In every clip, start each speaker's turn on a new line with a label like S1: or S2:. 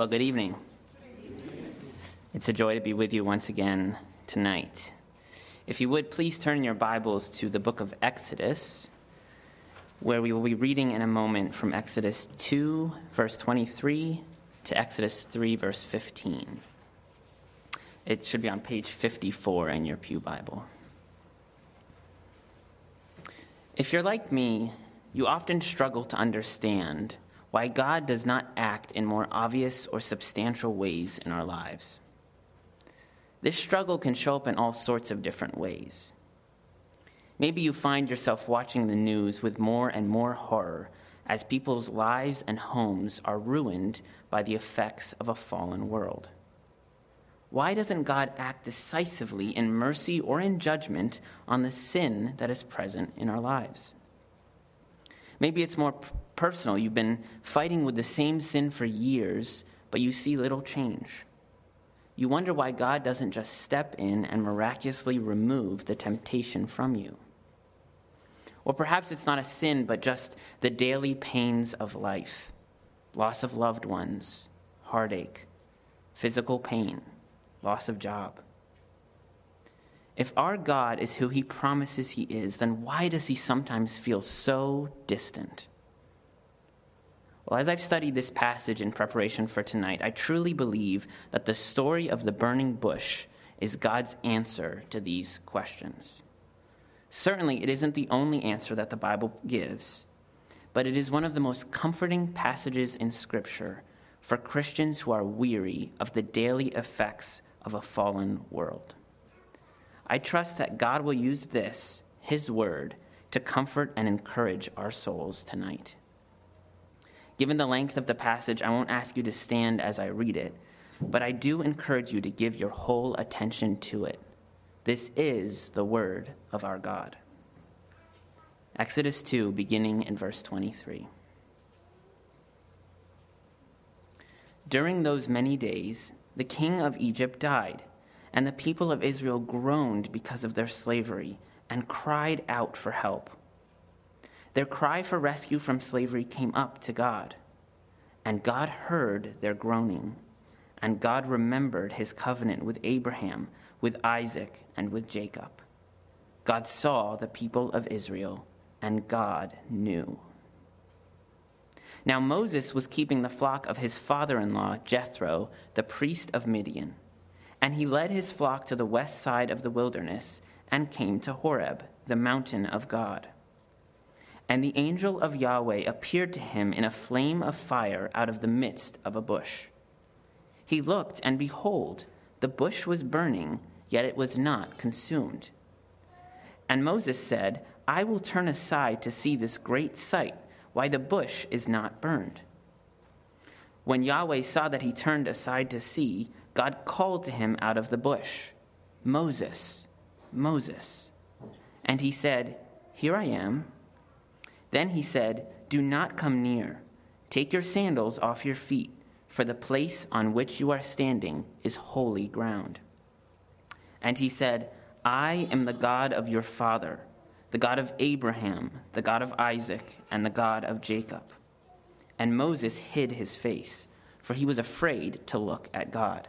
S1: Well, good evening. It's a joy to be with you once again tonight. If you would, please turn your Bibles to the book of Exodus, where we will be reading in a moment from Exodus 2, verse 23, to Exodus 3, verse 15. It should be on page 54 in your Pew Bible. If you're like me, you often struggle to understand why God does not act in more obvious or substantial ways in our lives. This struggle can show up in all sorts of different ways. Maybe you find yourself watching the news with more and more horror as people's lives and homes are ruined by the effects of a fallen world. Why doesn't God act decisively in mercy or in judgment on the sin that is present in our lives? Maybe it's more personal. You've been fighting with the same sin for years, but you see little change. You wonder why God doesn't just step in and miraculously remove the temptation from you. Or perhaps it's not a sin, but just the daily pains of life loss of loved ones, heartache, physical pain, loss of job. If our God is who he promises he is, then why does he sometimes feel so distant? Well, as I've studied this passage in preparation for tonight, I truly believe that the story of the burning bush is God's answer to these questions. Certainly, it isn't the only answer that the Bible gives, but it is one of the most comforting passages in Scripture for Christians who are weary of the daily effects of a fallen world. I trust that God will use this, His Word, to comfort and encourage our souls tonight. Given the length of the passage, I won't ask you to stand as I read it, but I do encourage you to give your whole attention to it. This is the word of our God. Exodus 2, beginning in verse 23. During those many days, the king of Egypt died, and the people of Israel groaned because of their slavery and cried out for help. Their cry for rescue from slavery came up to God, and God heard their groaning, and God remembered his covenant with Abraham, with Isaac, and with Jacob. God saw the people of Israel, and God knew. Now Moses was keeping the flock of his father in law, Jethro, the priest of Midian. And he led his flock to the west side of the wilderness and came to Horeb, the mountain of God. And the angel of Yahweh appeared to him in a flame of fire out of the midst of a bush. He looked, and behold, the bush was burning, yet it was not consumed. And Moses said, I will turn aside to see this great sight, why the bush is not burned. When Yahweh saw that he turned aside to see, God called to him out of the bush, Moses, Moses. And he said, Here I am. Then he said, Do not come near. Take your sandals off your feet, for the place on which you are standing is holy ground. And he said, I am the God of your father, the God of Abraham, the God of Isaac, and the God of Jacob. And Moses hid his face, for he was afraid to look at God.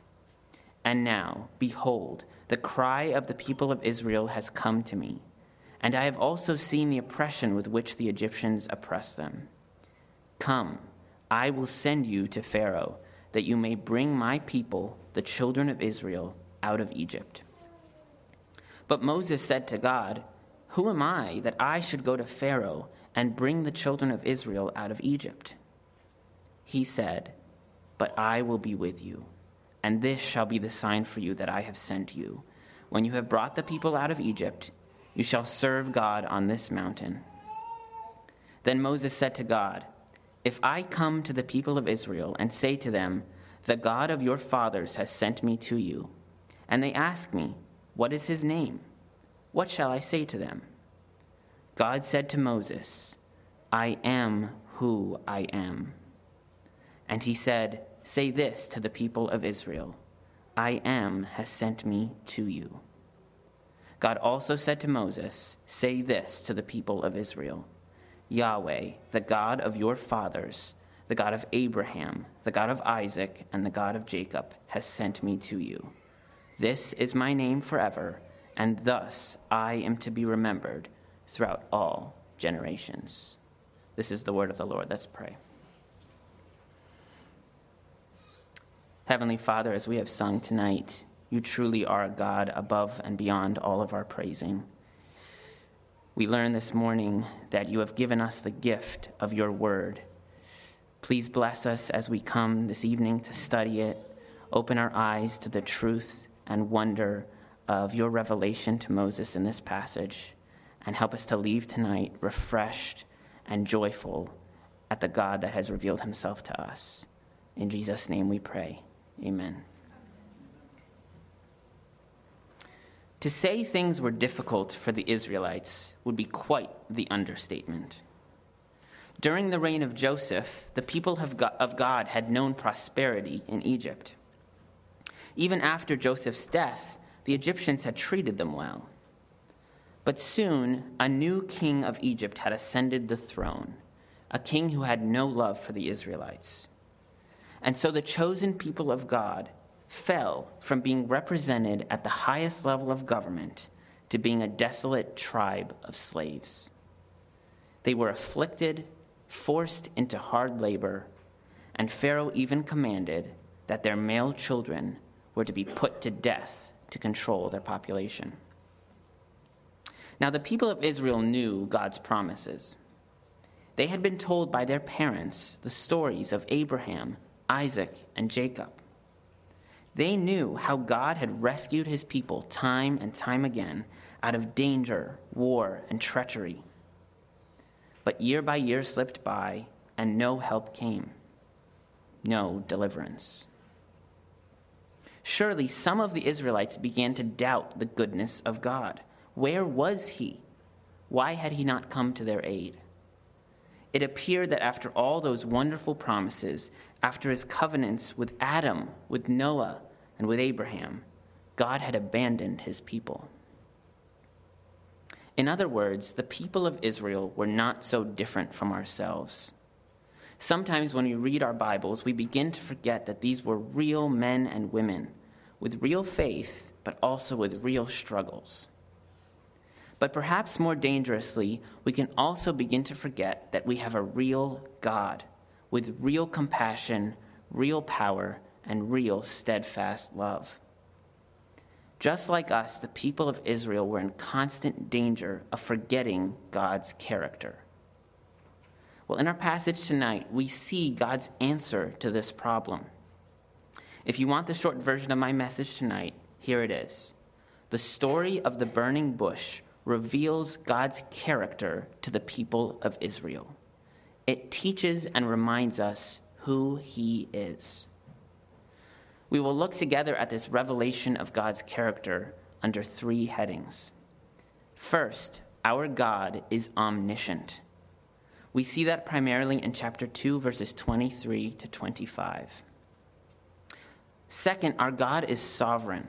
S1: And now, behold, the cry of the people of Israel has come to me and I have also seen the oppression with which the Egyptians oppress them. Come, I will send you to Pharaoh, that you may bring my people, the children of Israel, out of Egypt. But Moses said to God, Who am I that I should go to Pharaoh and bring the children of Israel out of Egypt? He said, But I will be with you, and this shall be the sign for you that I have sent you. When you have brought the people out of Egypt, you shall serve God on this mountain. Then Moses said to God, If I come to the people of Israel and say to them, The God of your fathers has sent me to you, and they ask me, What is his name? What shall I say to them? God said to Moses, I am who I am. And he said, Say this to the people of Israel I am has sent me to you. God also said to Moses, Say this to the people of Israel Yahweh, the God of your fathers, the God of Abraham, the God of Isaac, and the God of Jacob, has sent me to you. This is my name forever, and thus I am to be remembered throughout all generations. This is the word of the Lord. Let's pray. Heavenly Father, as we have sung tonight, you truly are a God above and beyond all of our praising. We learn this morning that you have given us the gift of your word. Please bless us as we come this evening to study it. Open our eyes to the truth and wonder of your revelation to Moses in this passage, and help us to leave tonight refreshed and joyful at the God that has revealed himself to us. In Jesus' name we pray. Amen. To say things were difficult for the Israelites would be quite the understatement. During the reign of Joseph, the people of God had known prosperity in Egypt. Even after Joseph's death, the Egyptians had treated them well. But soon, a new king of Egypt had ascended the throne, a king who had no love for the Israelites. And so the chosen people of God fell from being represented at the highest level of government to being a desolate tribe of slaves. They were afflicted, forced into hard labor, and Pharaoh even commanded that their male children were to be put to death to control their population. Now, the people of Israel knew God's promises. They had been told by their parents the stories of Abraham, Isaac, and Jacob. They knew how God had rescued his people time and time again out of danger, war, and treachery. But year by year slipped by, and no help came, no deliverance. Surely some of the Israelites began to doubt the goodness of God. Where was he? Why had he not come to their aid? It appeared that after all those wonderful promises, after his covenants with Adam, with Noah, and with Abraham, God had abandoned his people. In other words, the people of Israel were not so different from ourselves. Sometimes when we read our Bibles, we begin to forget that these were real men and women with real faith, but also with real struggles. But perhaps more dangerously, we can also begin to forget that we have a real God with real compassion, real power, and real steadfast love. Just like us, the people of Israel were in constant danger of forgetting God's character. Well, in our passage tonight, we see God's answer to this problem. If you want the short version of my message tonight, here it is. The story of the burning bush reveals God's character to the people of Israel. It teaches and reminds us who He is. We will look together at this revelation of God's character under three headings. First, our God is omniscient. We see that primarily in chapter 2, verses 23 to 25. Second, our God is sovereign.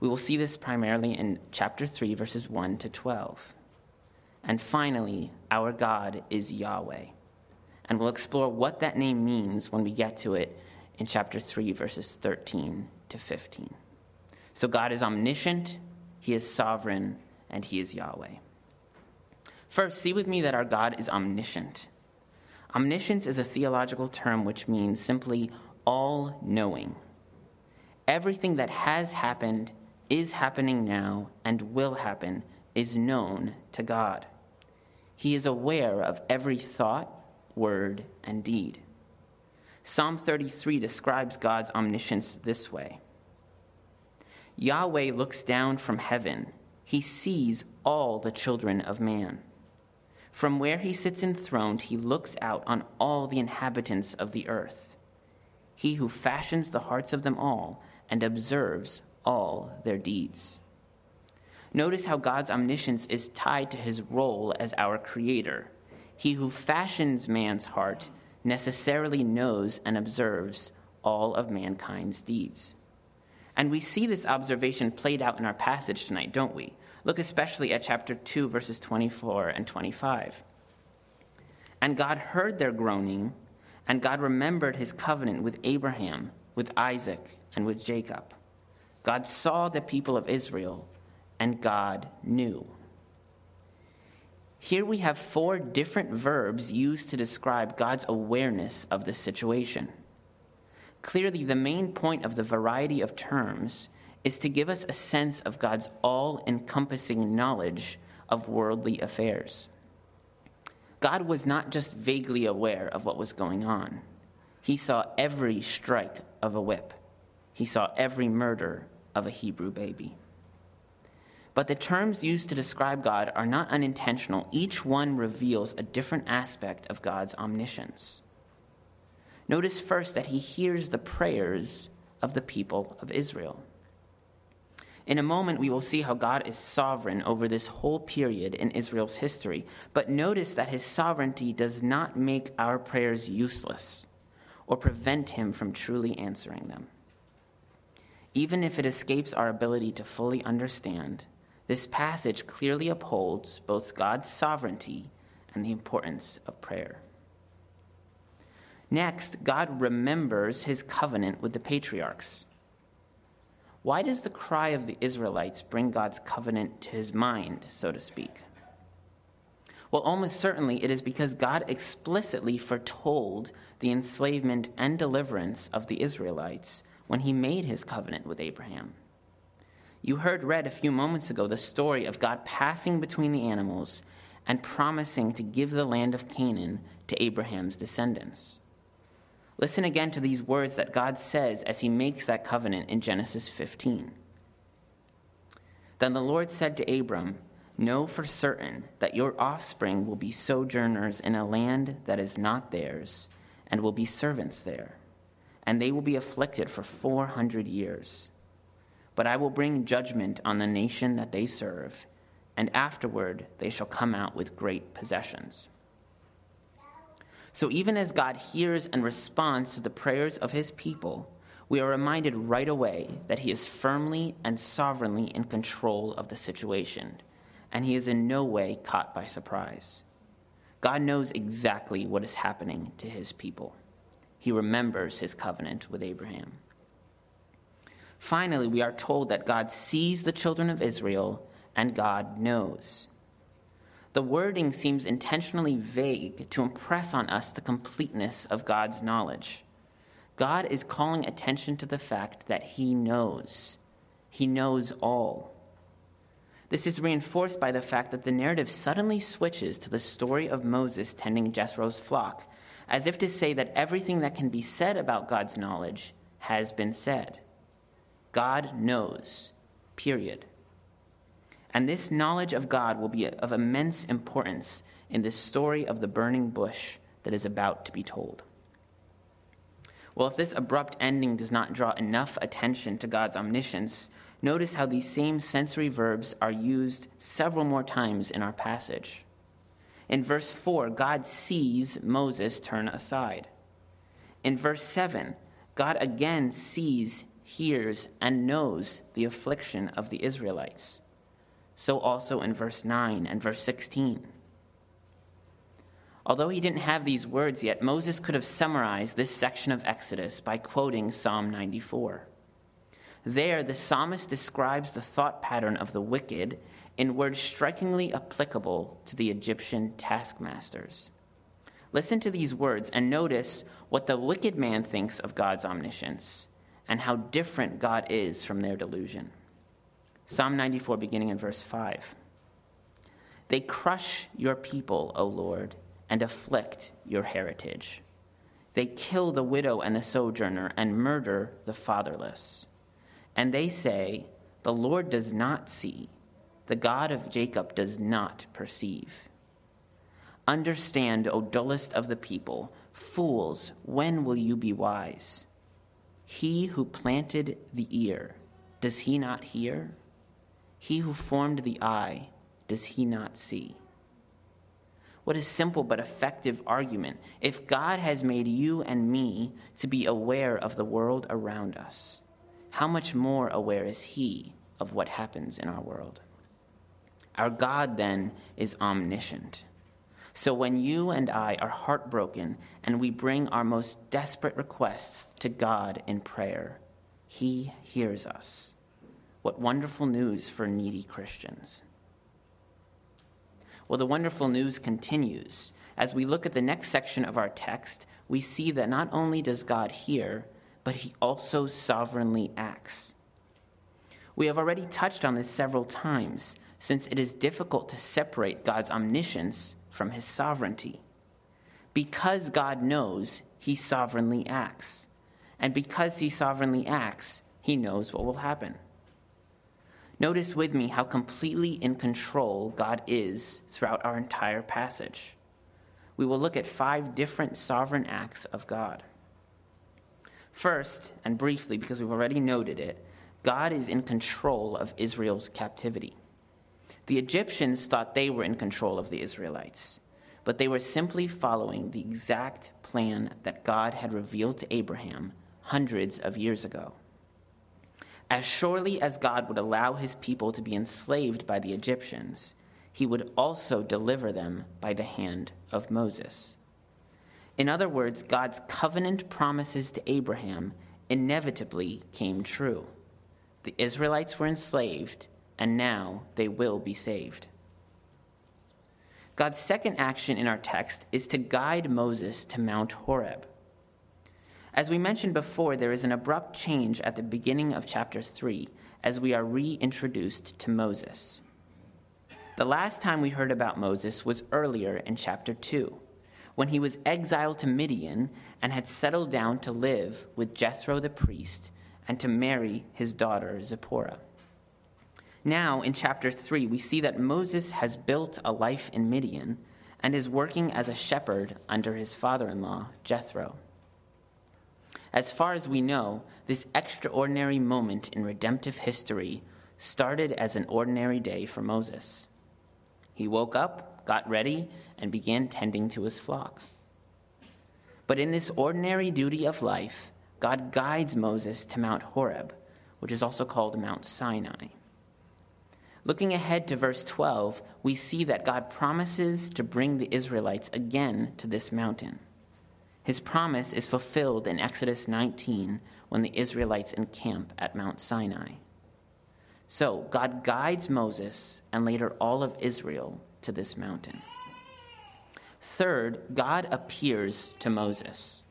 S1: We will see this primarily in chapter 3, verses 1 to 12. And finally, our God is Yahweh. And we'll explore what that name means when we get to it in chapter 3, verses 13 to 15. So God is omniscient, He is sovereign, and He is Yahweh. First, see with me that our God is omniscient. Omniscience is a theological term which means simply all knowing. Everything that has happened is happening now and will happen is known to God. He is aware of every thought, word, and deed. Psalm 33 describes God's omniscience this way Yahweh looks down from heaven, he sees all the children of man. From where he sits enthroned, he looks out on all the inhabitants of the earth. He who fashions the hearts of them all and observes all their deeds. Notice how God's omniscience is tied to his role as our creator. He who fashions man's heart necessarily knows and observes all of mankind's deeds. And we see this observation played out in our passage tonight, don't we? Look especially at chapter 2, verses 24 and 25. And God heard their groaning, and God remembered his covenant with Abraham, with Isaac, and with Jacob. God saw the people of Israel, and God knew. Here we have four different verbs used to describe God's awareness of the situation. Clearly, the main point of the variety of terms is to give us a sense of God's all encompassing knowledge of worldly affairs. God was not just vaguely aware of what was going on, He saw every strike of a whip, He saw every murder of a Hebrew baby. But the terms used to describe God are not unintentional. Each one reveals a different aspect of God's omniscience. Notice first that he hears the prayers of the people of Israel. In a moment, we will see how God is sovereign over this whole period in Israel's history. But notice that his sovereignty does not make our prayers useless or prevent him from truly answering them. Even if it escapes our ability to fully understand, this passage clearly upholds both God's sovereignty and the importance of prayer. Next, God remembers his covenant with the patriarchs. Why does the cry of the Israelites bring God's covenant to his mind, so to speak? Well, almost certainly it is because God explicitly foretold the enslavement and deliverance of the Israelites when he made his covenant with Abraham. You heard read a few moments ago the story of God passing between the animals and promising to give the land of Canaan to Abraham's descendants. Listen again to these words that God says as he makes that covenant in Genesis 15. Then the Lord said to Abram, Know for certain that your offspring will be sojourners in a land that is not theirs, and will be servants there, and they will be afflicted for 400 years. But I will bring judgment on the nation that they serve, and afterward they shall come out with great possessions. So even as God hears and responds to the prayers of his people, we are reminded right away that he is firmly and sovereignly in control of the situation, and he is in no way caught by surprise. God knows exactly what is happening to his people. He remembers his covenant with Abraham. Finally, we are told that God sees the children of Israel and God knows the wording seems intentionally vague to impress on us the completeness of God's knowledge. God is calling attention to the fact that He knows. He knows all. This is reinforced by the fact that the narrative suddenly switches to the story of Moses tending Jethro's flock, as if to say that everything that can be said about God's knowledge has been said. God knows, period. And this knowledge of God will be of immense importance in this story of the burning bush that is about to be told. Well, if this abrupt ending does not draw enough attention to God's omniscience, notice how these same sensory verbs are used several more times in our passage. In verse 4, God sees Moses turn aside. In verse 7, God again sees, hears, and knows the affliction of the Israelites so also in verse 9 and verse 16. Although he didn't have these words yet, Moses could have summarized this section of Exodus by quoting Psalm 94. There, the psalmist describes the thought pattern of the wicked in words strikingly applicable to the Egyptian taskmasters. Listen to these words and notice what the wicked man thinks of God's omniscience and how different God is from their delusion. Psalm 94, beginning in verse 5. They crush your people, O Lord, and afflict your heritage. They kill the widow and the sojourner and murder the fatherless. And they say, The Lord does not see, the God of Jacob does not perceive. Understand, O dullest of the people. Fools, when will you be wise? He who planted the ear, does he not hear? He who formed the eye, does he not see? What a simple but effective argument. If God has made you and me to be aware of the world around us, how much more aware is He of what happens in our world? Our God, then, is omniscient. So when you and I are heartbroken and we bring our most desperate requests to God in prayer, He hears us. What wonderful news for needy Christians. Well, the wonderful news continues. As we look at the next section of our text, we see that not only does God hear, but he also sovereignly acts. We have already touched on this several times, since it is difficult to separate God's omniscience from his sovereignty. Because God knows, he sovereignly acts. And because he sovereignly acts, he knows what will happen. Notice with me how completely in control God is throughout our entire passage. We will look at five different sovereign acts of God. First, and briefly, because we've already noted it, God is in control of Israel's captivity. The Egyptians thought they were in control of the Israelites, but they were simply following the exact plan that God had revealed to Abraham hundreds of years ago. As surely as God would allow his people to be enslaved by the Egyptians, he would also deliver them by the hand of Moses. In other words, God's covenant promises to Abraham inevitably came true. The Israelites were enslaved, and now they will be saved. God's second action in our text is to guide Moses to Mount Horeb. As we mentioned before, there is an abrupt change at the beginning of chapter 3 as we are reintroduced to Moses. The last time we heard about Moses was earlier in chapter 2, when he was exiled to Midian and had settled down to live with Jethro the priest and to marry his daughter Zipporah. Now, in chapter 3, we see that Moses has built a life in Midian and is working as a shepherd under his father in law, Jethro. As far as we know, this extraordinary moment in redemptive history started as an ordinary day for Moses. He woke up, got ready, and began tending to his flock. But in this ordinary duty of life, God guides Moses to Mount Horeb, which is also called Mount Sinai. Looking ahead to verse 12, we see that God promises to bring the Israelites again to this mountain. His promise is fulfilled in Exodus 19 when the Israelites encamp at Mount Sinai. So, God guides Moses and later all of Israel to this mountain. Third, God appears to Moses.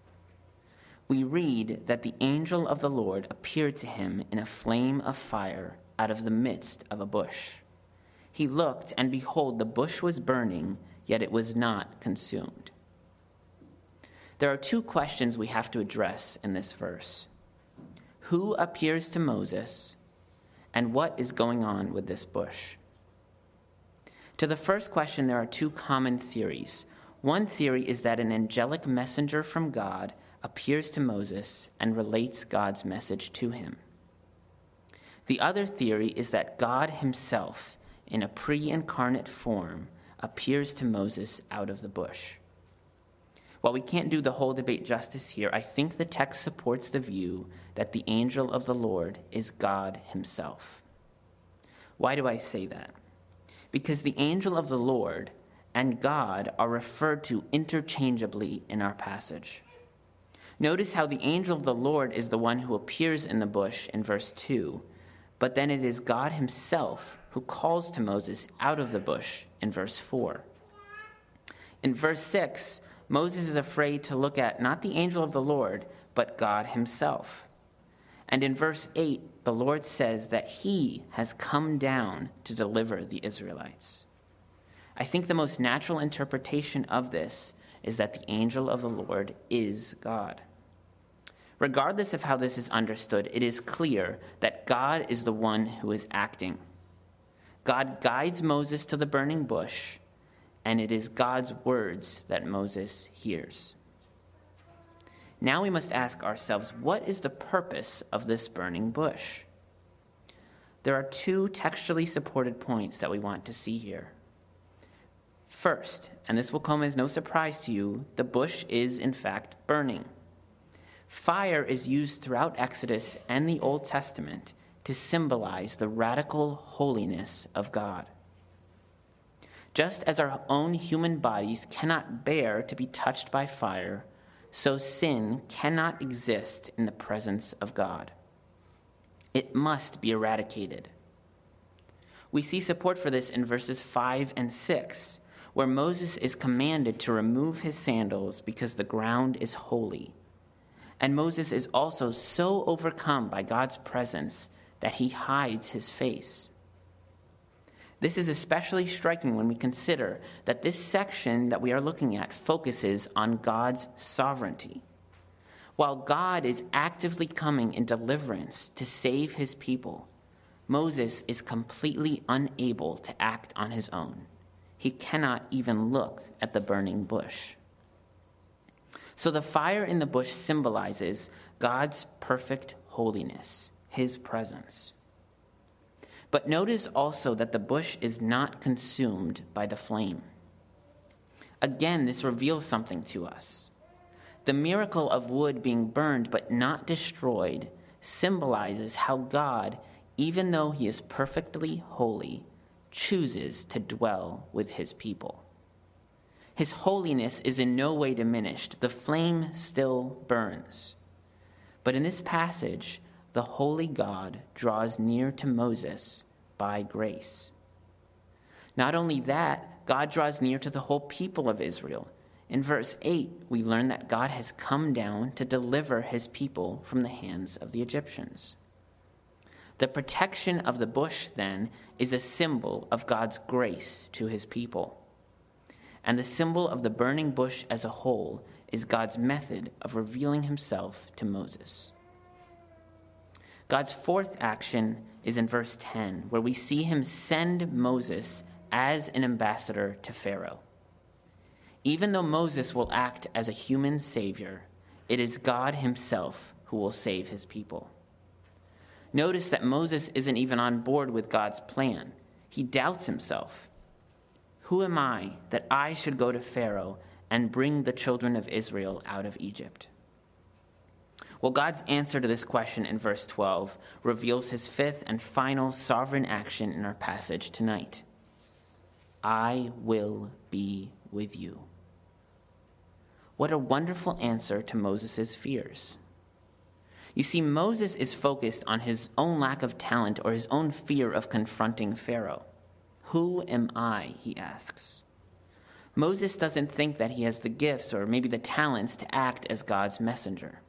S1: We read that the angel of the Lord appeared to him in a flame of fire out of the midst of a bush. He looked, and behold, the bush was burning, yet it was not consumed. There are two questions we have to address in this verse Who appears to Moses, and what is going on with this bush? To the first question, there are two common theories. One theory is that an angelic messenger from God appears to Moses and relates God's message to him. The other theory is that God himself, in a pre incarnate form, appears to Moses out of the bush. While we can't do the whole debate justice here, I think the text supports the view that the angel of the Lord is God himself. Why do I say that? Because the angel of the Lord and God are referred to interchangeably in our passage. Notice how the angel of the Lord is the one who appears in the bush in verse 2, but then it is God himself who calls to Moses out of the bush in verse 4. In verse 6, Moses is afraid to look at not the angel of the Lord, but God himself. And in verse 8, the Lord says that he has come down to deliver the Israelites. I think the most natural interpretation of this is that the angel of the Lord is God. Regardless of how this is understood, it is clear that God is the one who is acting. God guides Moses to the burning bush, and it is God's words that Moses hears. Now we must ask ourselves what is the purpose of this burning bush? There are two textually supported points that we want to see here. First, and this will come as no surprise to you, the bush is in fact burning. Fire is used throughout Exodus and the Old Testament to symbolize the radical holiness of God. Just as our own human bodies cannot bear to be touched by fire, so sin cannot exist in the presence of God. It must be eradicated. We see support for this in verses 5 and 6, where Moses is commanded to remove his sandals because the ground is holy. And Moses is also so overcome by God's presence that he hides his face. This is especially striking when we consider that this section that we are looking at focuses on God's sovereignty. While God is actively coming in deliverance to save his people, Moses is completely unable to act on his own. He cannot even look at the burning bush. So the fire in the bush symbolizes God's perfect holiness, his presence. But notice also that the bush is not consumed by the flame. Again, this reveals something to us. The miracle of wood being burned but not destroyed symbolizes how God, even though he is perfectly holy, chooses to dwell with his people. His holiness is in no way diminished, the flame still burns. But in this passage, the holy God draws near to Moses by grace. Not only that, God draws near to the whole people of Israel. In verse 8, we learn that God has come down to deliver his people from the hands of the Egyptians. The protection of the bush, then, is a symbol of God's grace to his people. And the symbol of the burning bush as a whole is God's method of revealing himself to Moses. God's fourth action is in verse 10, where we see him send Moses as an ambassador to Pharaoh. Even though Moses will act as a human savior, it is God himself who will save his people. Notice that Moses isn't even on board with God's plan. He doubts himself. Who am I that I should go to Pharaoh and bring the children of Israel out of Egypt? Well, God's answer to this question in verse 12 reveals his fifth and final sovereign action in our passage tonight I will be with you. What a wonderful answer to Moses' fears. You see, Moses is focused on his own lack of talent or his own fear of confronting Pharaoh. Who am I? he asks. Moses doesn't think that he has the gifts or maybe the talents to act as God's messenger.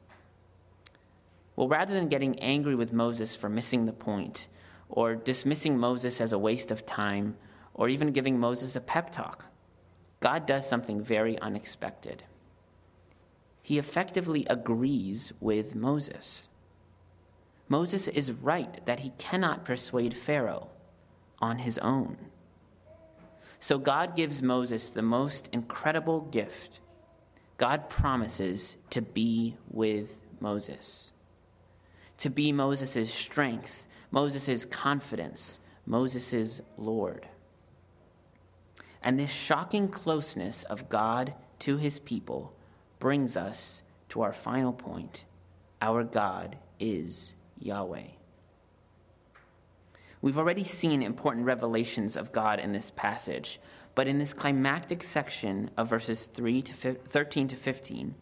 S1: Well, rather than getting angry with Moses for missing the point, or dismissing Moses as a waste of time, or even giving Moses a pep talk, God does something very unexpected. He effectively agrees with Moses. Moses is right that he cannot persuade Pharaoh on his own. So God gives Moses the most incredible gift. God promises to be with Moses to be Moses' strength, Moses' confidence, Moses' Lord. And this shocking closeness of God to his people brings us to our final point our God is Yahweh. We've already seen important revelations of God in this passage, but in this climactic section of verses 3 to 13 to 15,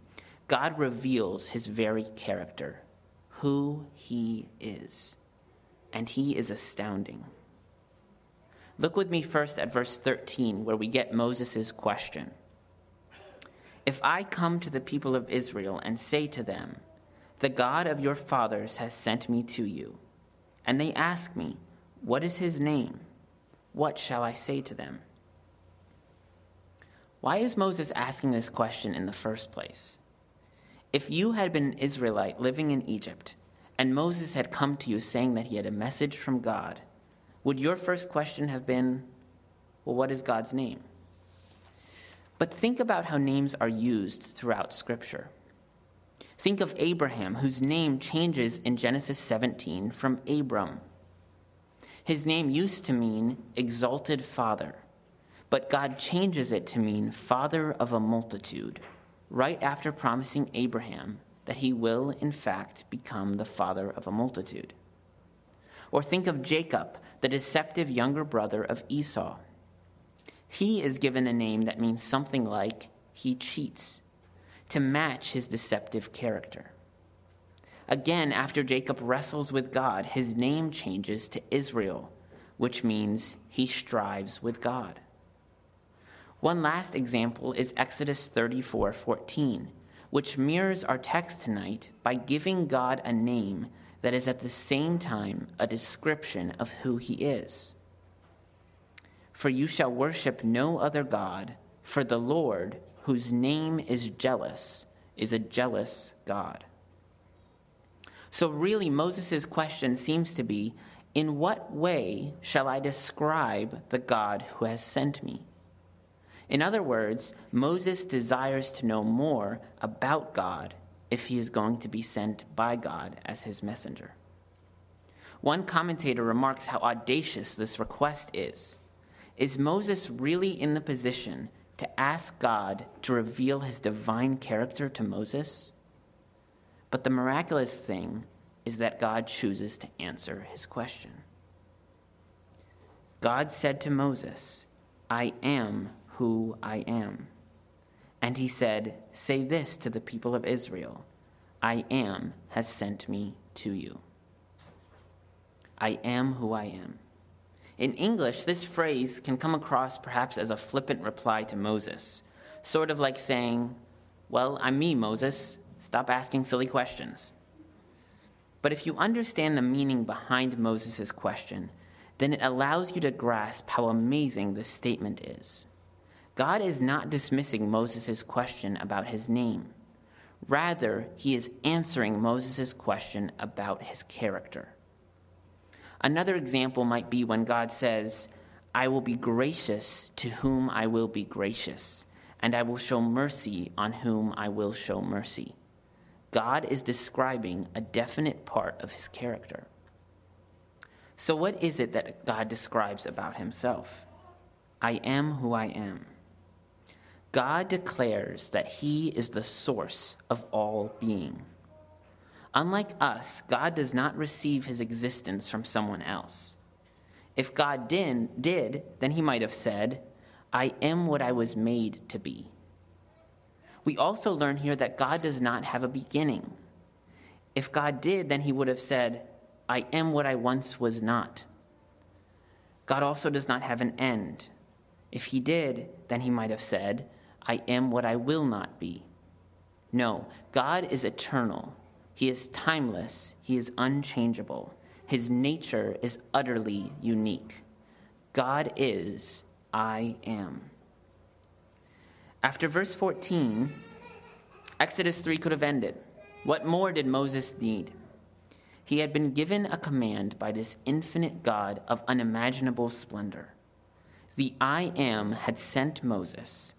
S1: God reveals his very character who he is. And he is astounding. Look with me first at verse 13, where we get Moses' question. If I come to the people of Israel and say to them, The God of your fathers has sent me to you, and they ask me, What is his name? What shall I say to them? Why is Moses asking this question in the first place? If you had been an Israelite living in Egypt, and Moses had come to you saying that he had a message from God, would your first question have been, Well, what is God's name? But think about how names are used throughout Scripture. Think of Abraham, whose name changes in Genesis 17 from Abram. His name used to mean exalted father, but God changes it to mean father of a multitude, right after promising Abraham that he will, in fact, become the father of a multitude. Or think of Jacob, the deceptive younger brother of Esau. He is given a name that means something like he cheats to match his deceptive character. Again, after Jacob wrestles with God, his name changes to Israel, which means he strives with God. One last example is Exodus 34 14, which mirrors our text tonight by giving God a name that is at the same time a description of who he is. For you shall worship no other God, for the Lord, whose name is jealous, is a jealous God. So, really, Moses' question seems to be In what way shall I describe the God who has sent me? In other words, Moses desires to know more about God if he is going to be sent by God as his messenger. One commentator remarks how audacious this request is. Is Moses really in the position to ask God to reveal his divine character to Moses. But the miraculous thing is that God chooses to answer his question. God said to Moses, I am who I am. And he said, Say this to the people of Israel I am has sent me to you. I am who I am. In English, this phrase can come across perhaps as a flippant reply to Moses, sort of like saying, Well, I'm me, Moses. Stop asking silly questions. But if you understand the meaning behind Moses' question, then it allows you to grasp how amazing this statement is. God is not dismissing Moses' question about his name. Rather, he is answering Moses' question about his character. Another example might be when God says, I will be gracious to whom I will be gracious, and I will show mercy on whom I will show mercy. God is describing a definite part of his character. So, what is it that God describes about himself? I am who I am. God declares that he is the source of all being. Unlike us, God does not receive his existence from someone else. If God did, did, then he might have said, I am what I was made to be. We also learn here that God does not have a beginning. If God did, then he would have said, I am what I once was not. God also does not have an end. If he did, then he might have said, I am what I will not be. No, God is eternal. He is timeless, he is unchangeable. His nature is utterly unique. God is, I am. After verse 14, Exodus 3 could have ended. What more did Moses need? He had been given a command by this infinite God of unimaginable splendor. The I am had sent Moses,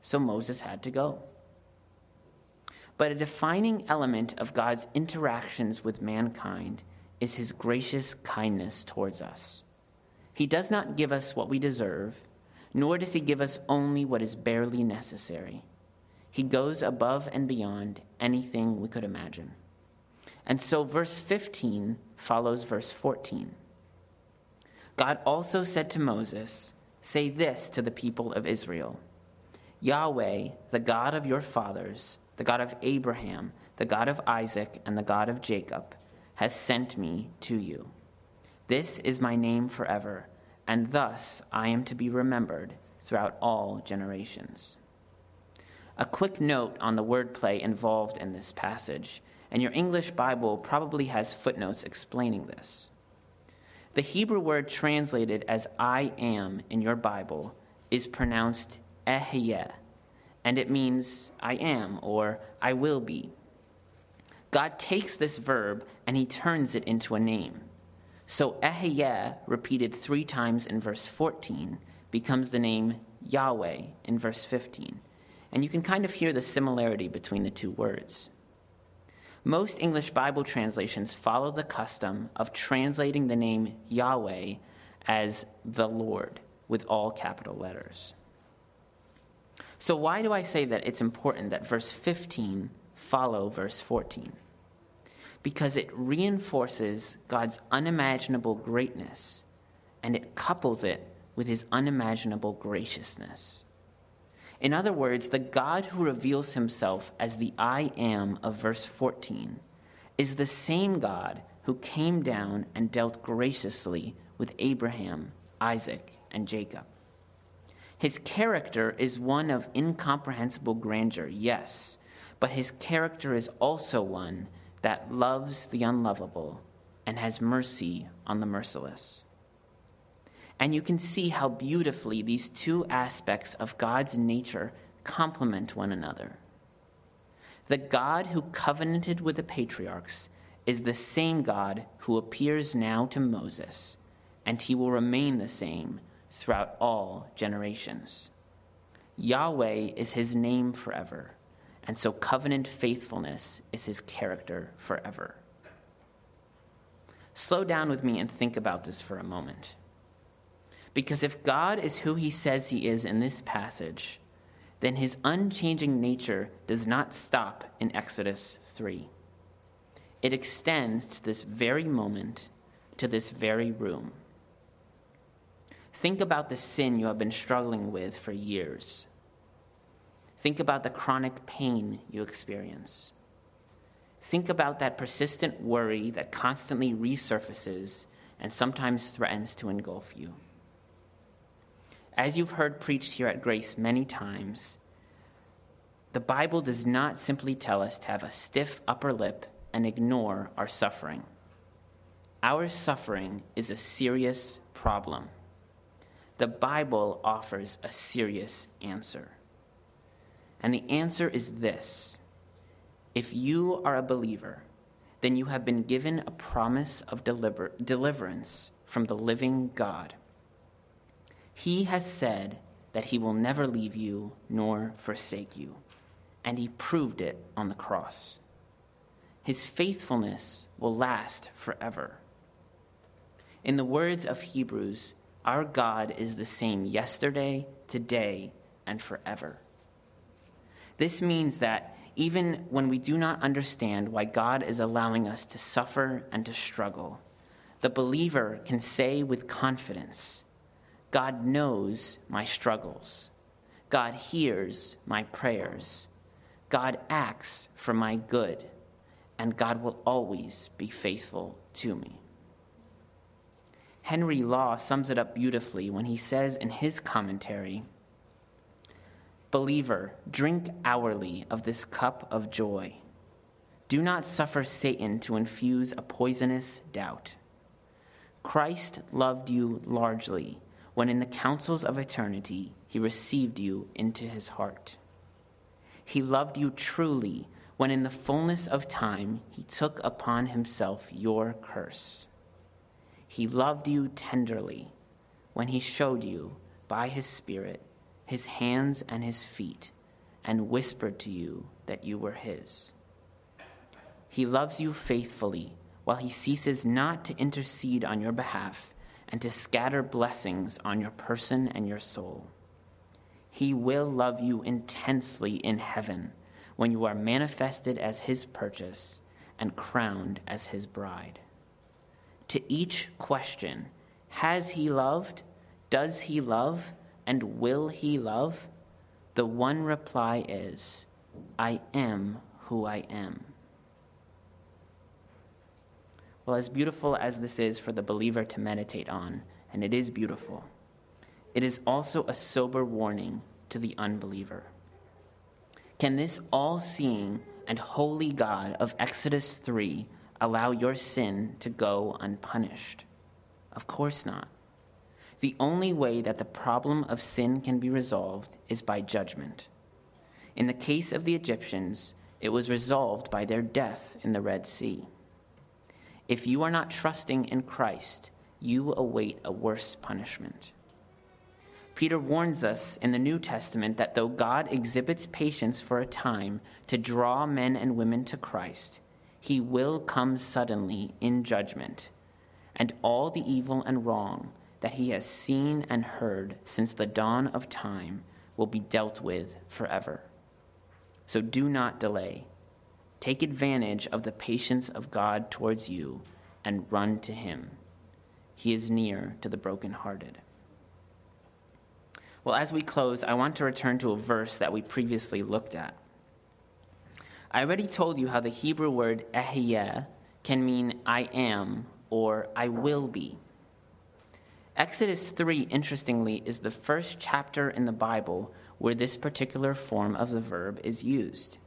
S1: so Moses had to go but a defining element of God's interactions with mankind is his gracious kindness towards us. He does not give us what we deserve, nor does he give us only what is barely necessary. He goes above and beyond anything we could imagine. And so, verse 15 follows verse 14. God also said to Moses, Say this to the people of Israel Yahweh, the God of your fathers, the God of Abraham, the God of Isaac, and the God of Jacob, has sent me to you. This is my name forever, and thus I am to be remembered throughout all generations. A quick note on the wordplay involved in this passage, and your English Bible probably has footnotes explaining this. The Hebrew word translated as I am in your Bible is pronounced ehyeh, and it means I am or I will be. God takes this verb and he turns it into a name. So Ehyeh, repeated three times in verse 14, becomes the name Yahweh in verse 15, and you can kind of hear the similarity between the two words. Most English Bible translations follow the custom of translating the name Yahweh as the Lord with all capital letters. So, why do I say that it's important that verse 15 follow verse 14? Because it reinforces God's unimaginable greatness and it couples it with his unimaginable graciousness. In other words, the God who reveals himself as the I am of verse 14 is the same God who came down and dealt graciously with Abraham, Isaac, and Jacob. His character is one of incomprehensible grandeur, yes, but his character is also one that loves the unlovable and has mercy on the merciless. And you can see how beautifully these two aspects of God's nature complement one another. The God who covenanted with the patriarchs is the same God who appears now to Moses, and he will remain the same throughout all generations. Yahweh is his name forever, and so covenant faithfulness is his character forever. Slow down with me and think about this for a moment. Because if God is who he says he is in this passage, then his unchanging nature does not stop in Exodus 3. It extends to this very moment, to this very room. Think about the sin you have been struggling with for years. Think about the chronic pain you experience. Think about that persistent worry that constantly resurfaces and sometimes threatens to engulf you. As you've heard preached here at Grace many times, the Bible does not simply tell us to have a stiff upper lip and ignore our suffering. Our suffering is a serious problem the Bible offers a serious answer. And the answer is this if you are a believer, then you have been given a promise of deliver- deliverance from the living God. He has said that he will never leave you nor forsake you, and he proved it on the cross. His faithfulness will last forever. In the words of Hebrews, our God is the same yesterday, today, and forever. This means that even when we do not understand why God is allowing us to suffer and to struggle, the believer can say with confidence God knows my struggles. God hears my prayers. God acts for my good. And God will always be faithful to me. Henry Law sums it up beautifully when he says in his commentary Believer, drink hourly of this cup of joy. Do not suffer Satan to infuse a poisonous doubt. Christ loved you largely when, in the councils of eternity, he received you into his heart. He loved you truly when, in the fullness of time, he took upon himself your curse. He loved you tenderly when he showed you by his Spirit his hands and his feet and whispered to you that you were his. He loves you faithfully while he ceases not to intercede on your behalf and to scatter blessings on your person and your soul. He will love you intensely in heaven when you are manifested as his purchase and crowned as his bride to each question Has he loved? Does he love? And will he love? The one reply is I am who I am. Well, as beautiful as this is for the believer to meditate on, and it is beautiful, it is also a sober warning to the unbeliever. Can this all seeing and holy God of Exodus 3 allow your sin to go unpunished? Of course not. The only way that the problem of sin can be resolved is by judgment. In the case of the Egyptians, it was resolved by their death in the Red Sea. If you are not trusting in Christ, you await a worse punishment. Peter warns us in the New Testament that though God exhibits patience for a time to draw men and women to Christ, he will come suddenly in judgment, and all the evil and wrong that he has seen and heard since the dawn of time will be dealt with forever. So do not delay. Take advantage of the patience of God towards you and run to him. He is near to the brokenhearted. Well, as we close, I want to return to a verse that we previously looked at. I already told you how the Hebrew word ehyeh can mean I am or I will be. Exodus 3, interestingly, is the first chapter in the Bible where this particular form of the verb is used.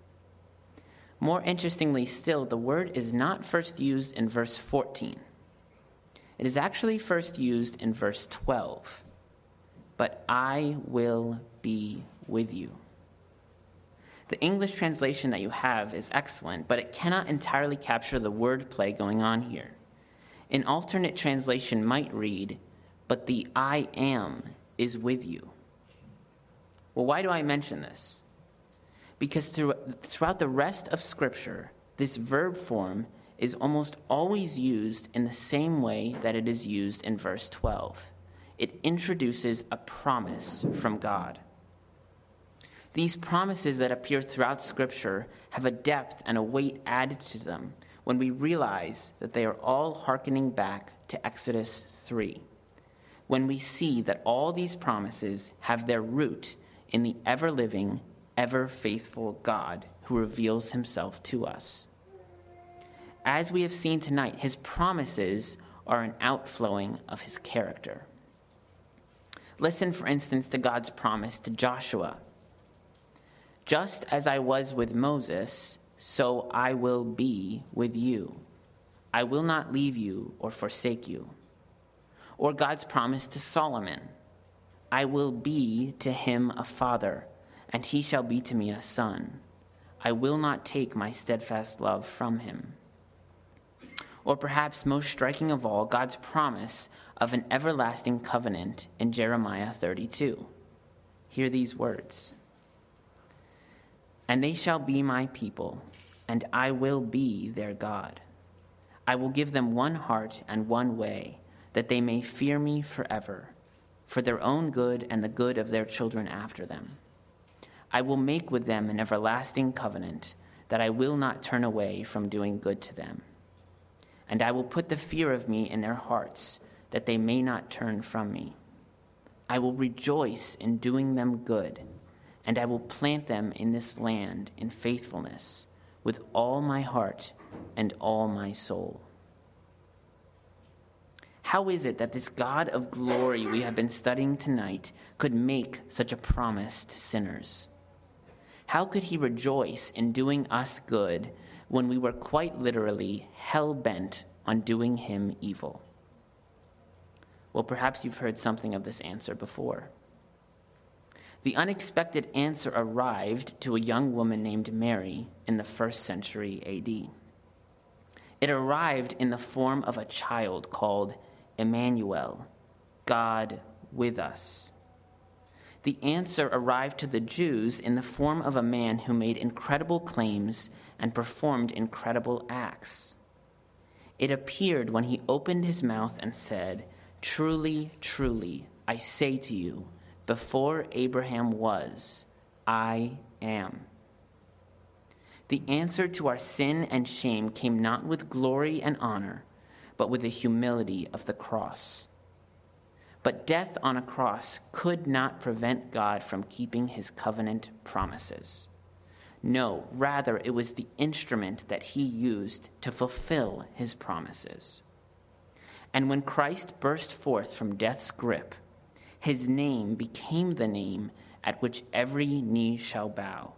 S1: More interestingly still, the word is not first used in verse 14. It is actually first used in verse 12 but I will be with you. The English translation that you have is excellent, but it cannot entirely capture the wordplay going on here. An alternate translation might read, But the I am is with you. Well, why do I mention this? Because through, throughout the rest of Scripture, this verb form is almost always used in the same way that it is used in verse 12 it introduces a promise from God. These promises that appear throughout Scripture have a depth and a weight added to them when we realize that they are all hearkening back to Exodus 3. When we see that all these promises have their root in the ever living, ever faithful God who reveals himself to us. As we have seen tonight, his promises are an outflowing of his character. Listen, for instance, to God's promise to Joshua Just as I was with Moses, so I will be with you. I will not leave you or forsake you. Or God's promise to Solomon I will be to him a father, and he shall be to me a son. I will not take my steadfast love from him. Or perhaps most striking of all, God's promise of an everlasting covenant in Jeremiah 32. Hear these words And they shall be my people, and I will be their God. I will give them one heart and one way, that they may fear me forever, for their own good and the good of their children after them. I will make with them an everlasting covenant, that I will not turn away from doing good to them. And I will put the fear of me in their hearts that they may not turn from me. I will rejoice in doing them good, and I will plant them in this land in faithfulness with all my heart and all my soul. How is it that this God of glory we have been studying tonight could make such a promise to sinners? How could he rejoice in doing us good when we were quite literally hell bent on doing him evil? Well, perhaps you've heard something of this answer before. The unexpected answer arrived to a young woman named Mary in the first century AD. It arrived in the form of a child called Emmanuel, God with us. The answer arrived to the Jews in the form of a man who made incredible claims and performed incredible acts. It appeared when he opened his mouth and said, Truly, truly, I say to you, before Abraham was, I am. The answer to our sin and shame came not with glory and honor, but with the humility of the cross. But death on a cross could not prevent God from keeping his covenant promises. No, rather, it was the instrument that he used to fulfill his promises. And when Christ burst forth from death's grip, his name became the name at which every knee shall bow,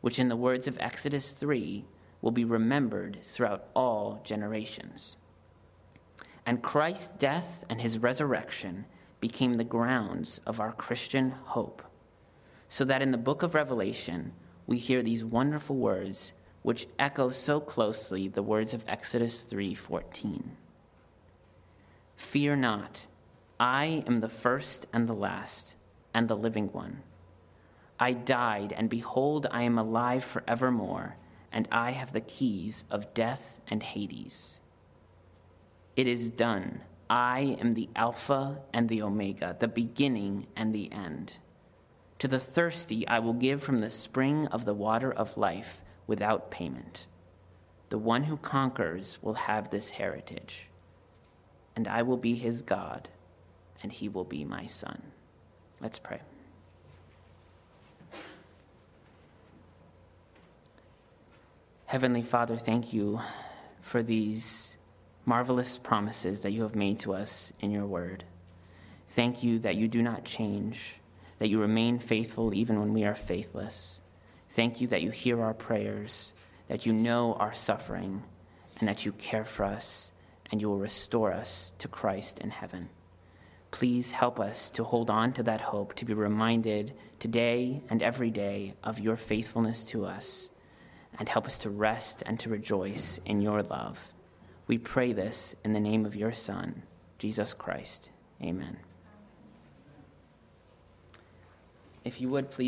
S1: which in the words of Exodus 3 will be remembered throughout all generations. And Christ's death and his resurrection became the grounds of our Christian hope, so that in the book of Revelation we hear these wonderful words which echo so closely the words of Exodus 3:14. Fear not, I am the first and the last. and the living one. I died, and behold, I am alive forevermore, and I have the keys of death and Hades. It is done. I am the Alpha and the Omega, the beginning and the end. To the thirsty, I will give from the spring of the water of life without payment. The one who conquers will have this heritage, and I will be his God, and he will be my son. Let's pray. Heavenly Father, thank you for these marvelous promises that you have made to us in your word. Thank you that you do not change, that you remain faithful even when we are faithless. Thank you that you hear our prayers, that you know our suffering, and that you care for us and you will restore us to Christ in heaven. Please help us to hold on to that hope, to be reminded today and every day of your faithfulness to us and help us to rest and to rejoice in your love. We pray this in the name of your Son, Jesus Christ. Amen. If you would please.